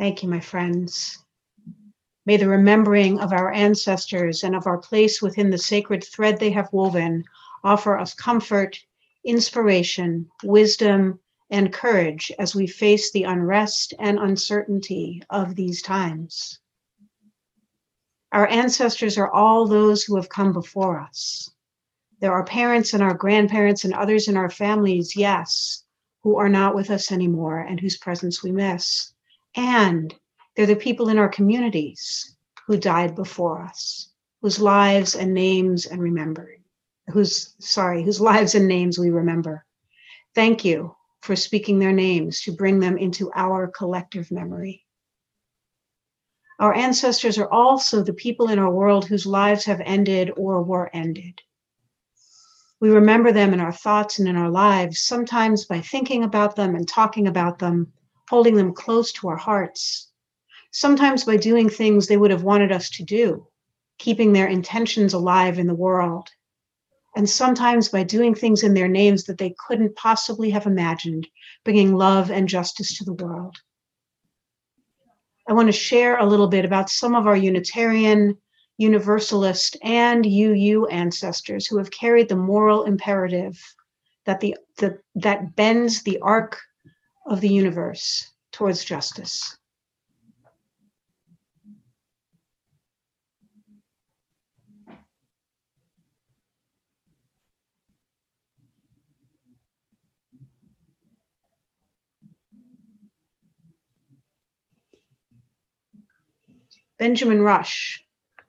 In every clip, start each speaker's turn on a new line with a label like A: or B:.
A: Thank you, my friends. May the remembering of our ancestors and of our place within the sacred thread they have woven offer us comfort, inspiration, wisdom, and courage as we face the unrest and uncertainty of these times. Our ancestors are all those who have come before us. There are parents and our grandparents and others in our families, yes, who are not with us anymore and whose presence we miss. And they're the people in our communities who died before us, whose lives and names and remembered, whose, sorry, whose lives and names we remember. Thank you for speaking their names to bring them into our collective memory. Our ancestors are also the people in our world whose lives have ended or were ended. We remember them in our thoughts and in our lives, sometimes by thinking about them and talking about them, holding them close to our hearts, sometimes by doing things they would have wanted us to do, keeping their intentions alive in the world, and sometimes by doing things in their names that they couldn't possibly have imagined, bringing love and justice to the world. I want to share a little bit about some of our Unitarian Universalist, and UU ancestors who have carried the moral imperative that, the, the, that bends the arc of the universe towards justice. Benjamin Rush,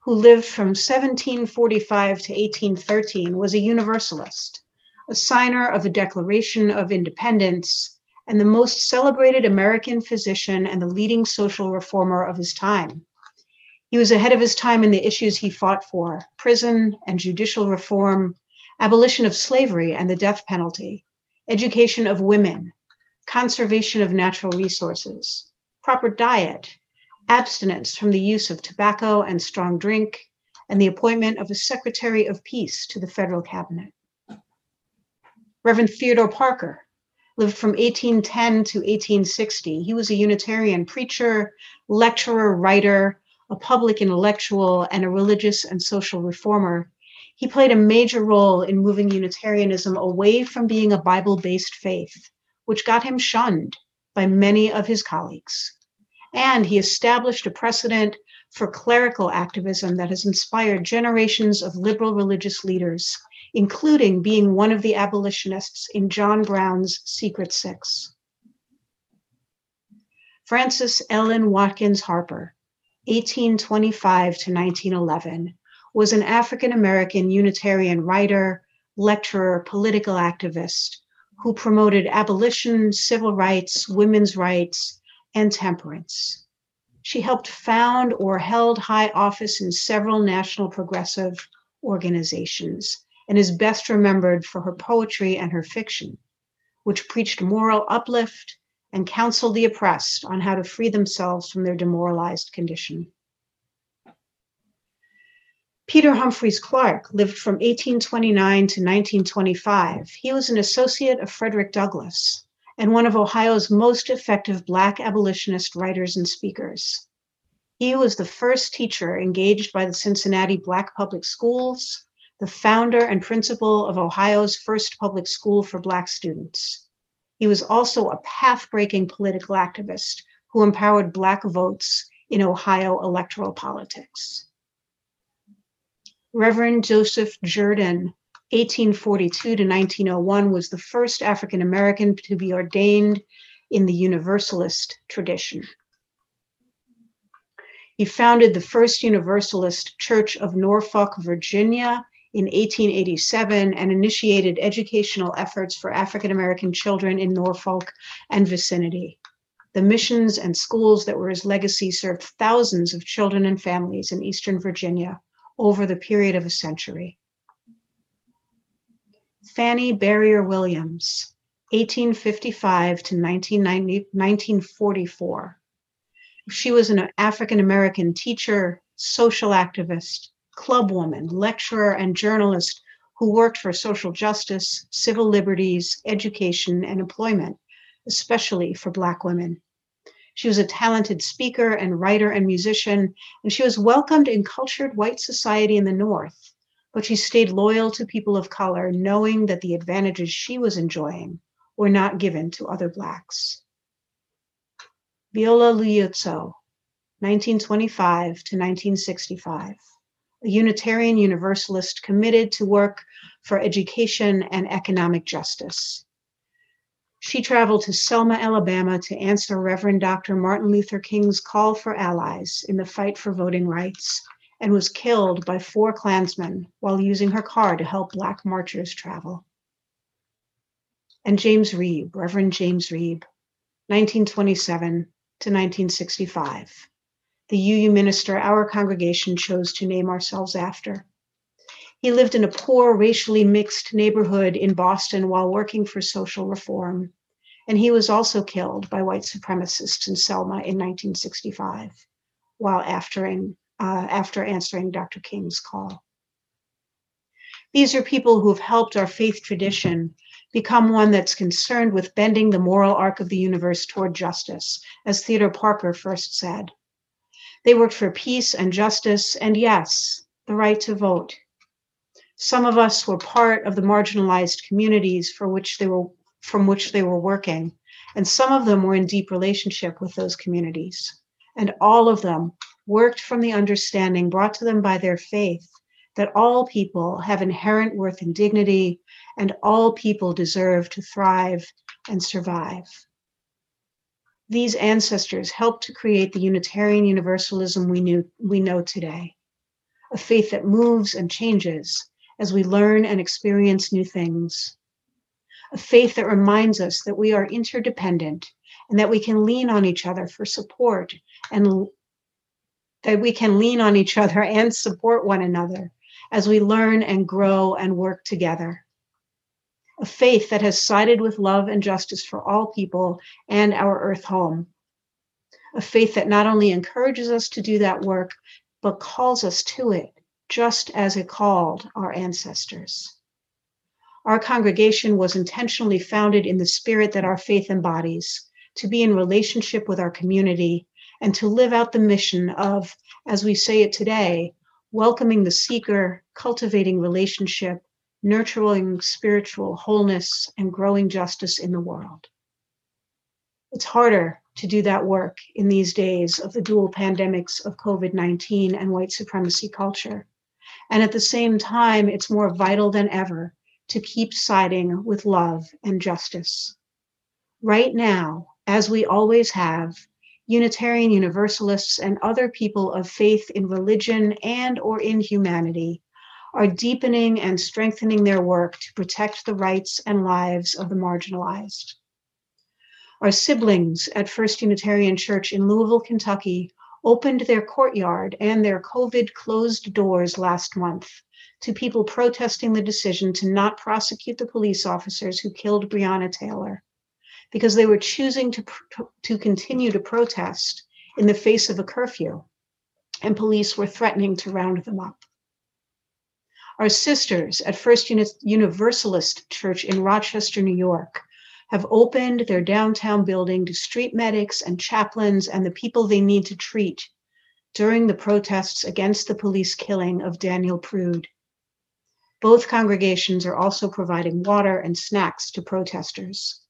A: who lived from 1745 to 1813, was a Universalist, a signer of the Declaration of Independence, and the most celebrated American physician and the leading social reformer of his time. He was ahead of his time in the issues he fought for prison and judicial reform, abolition of slavery and the death penalty, education of women, conservation of natural resources, proper diet, abstinence from the use of tobacco and strong drink, and the appointment of a Secretary of Peace to the federal cabinet. Reverend Theodore Parker lived from 1810 to 1860. He was a Unitarian preacher, lecturer, writer, a public intellectual, and a religious and social reformer. He played a major role in moving Unitarianism away from being a Bible based faith, which got him shunned by many of his colleagues and he established a precedent for clerical activism that has inspired generations of liberal religious leaders, including being one of the abolitionists in John Brown's Secret Six. Frances Ellen Watkins Harper, 1825 to 1911, was an African American Unitarian writer, lecturer, political activist who promoted abolition, civil rights, women's rights, and temperance. She helped found or held high office in several national progressive organizations and is best remembered for her poetry and her fiction, which preached moral uplift and counseled the oppressed on how to free themselves from their demoralized condition. Peter Humphries Clark lived from 1829 to 1925. He was an associate of Frederick Douglass and one of Ohio's most effective Black abolitionist writers and speakers. He was the first teacher engaged by the Cincinnati Black Public Schools, the founder and principal of Ohio's first public school for Black students. He was also a path breaking political activist who empowered Black votes in Ohio electoral politics. Reverend Joseph Jordan 1842 to 1901 was the first African American to be ordained in the Universalist tradition. He founded the First Universalist Church of Norfolk, Virginia in 1887 and initiated educational efforts for African American children in Norfolk and vicinity. The missions and schools that were his legacy served thousands of children and families in Eastern Virginia over the period of a century. Fannie Barrier Williams, 1855 to 1944. She was an African American teacher, social activist, clubwoman, lecturer, and journalist who worked for social justice, civil liberties, education, and employment, especially for Black women. She was a talented speaker and writer and musician, and she was welcomed in cultured white society in the North. But she stayed loyal to people of color, knowing that the advantages she was enjoying were not given to other Blacks. Viola Liuzzo, 1925 to 1965, a Unitarian Universalist committed to work for education and economic justice. She traveled to Selma, Alabama to answer Reverend Dr. Martin Luther King's call for allies in the fight for voting rights and was killed by four Klansmen while using her car to help Black marchers travel. And James Reeb, Reverend James Reeb, 1927 to 1965, the UU minister our congregation chose to name ourselves after. He lived in a poor, racially mixed neighborhood in Boston while working for social reform. And he was also killed by white supremacists in Selma in 1965 while uh, after answering Dr. King's call. These are people who have helped our faith tradition become one that's concerned with bending the moral arc of the universe toward justice, as Theodore Parker first said. They worked for peace and justice, and yes, the right to vote. Some of us were part of the marginalized communities for which they were from which they were working, and some of them were in deep relationship with those communities. And all of them worked from the understanding brought to them by their faith that all people have inherent worth and dignity, and all people deserve to thrive and survive. These ancestors helped to create the Unitarian Universalism we, knew, we know today, a faith that moves and changes as we learn and experience new things. A faith that reminds us that we are interdependent and that we can lean on each other for support and that we can lean on each other and support one another as we learn and grow and work together. A faith that has sided with love and justice for all people and our earth home. A faith that not only encourages us to do that work, but calls us to it just as it called our ancestors. Our congregation was intentionally founded in the spirit that our faith embodies to be in relationship with our community and to live out the mission of, as we say it today, welcoming the seeker, cultivating relationship, nurturing spiritual wholeness, and growing justice in the world. It's harder to do that work in these days of the dual pandemics of COVID 19 and white supremacy culture. And at the same time, it's more vital than ever to keep siding with love and justice. Right now, as we always have, Unitarian Universalists and other people of faith in religion and or in humanity are deepening and strengthening their work to protect the rights and lives of the marginalized. Our siblings at First Unitarian Church in Louisville, Kentucky opened their courtyard and their COVID closed doors last month to people protesting the decision to not prosecute the police officers who killed Breonna Taylor because they were choosing to, to continue to protest in the face of a curfew, and police were threatening to round them up. Our sisters at First Universalist Church in Rochester, New York, have opened their downtown building to street medics and chaplains and the people they need to treat during the protests against the police killing of Daniel Prude. Both congregations are also providing water and snacks to protesters.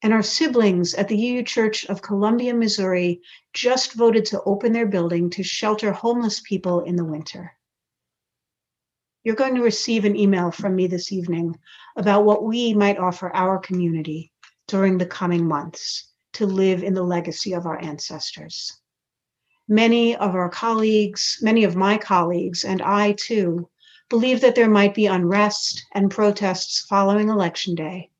A: And our siblings at the UU Church of Columbia, Missouri, just voted to open their building to shelter homeless people in the winter. You're going to receive an email from me this evening about what we might offer our community during the coming months to live in the legacy of our ancestors. Many of our colleagues, many of my colleagues, and I too, believe that there might be unrest and protests following Election Day,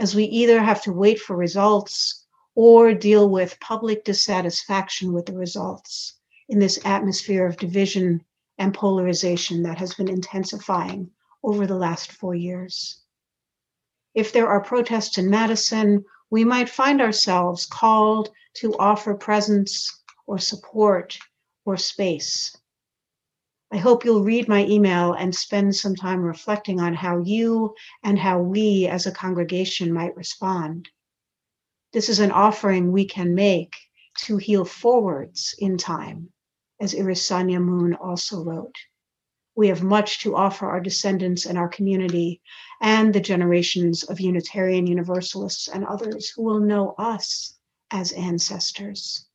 A: as we either have to wait for results or deal with public dissatisfaction with the results in this atmosphere of division and polarization that has been intensifying over the last four years. If there are protests in Madison, we might find ourselves called to offer presence or support or space. I hope you'll read my email and spend some time reflecting on how you and how we as a congregation might respond. This is an offering we can make to heal forwards in time, as Irisanya Moon also wrote. We have much to offer our descendants and our community and the generations of Unitarian Universalists and others who will know us as ancestors.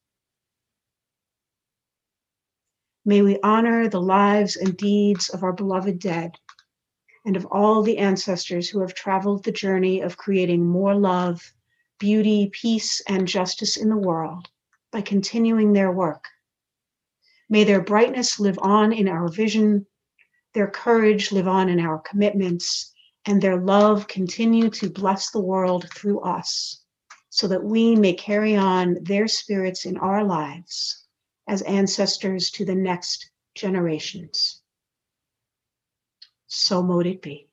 A: May we honor the lives and deeds of our beloved dead and of all the ancestors who have traveled the journey of creating more love, beauty, peace, and justice in the world by continuing their work. May their brightness live on in our vision, their courage live on in our commitments, and their love continue to bless the world through us so that we may carry on their spirits in our lives as ancestors to the next generations. So mote it be.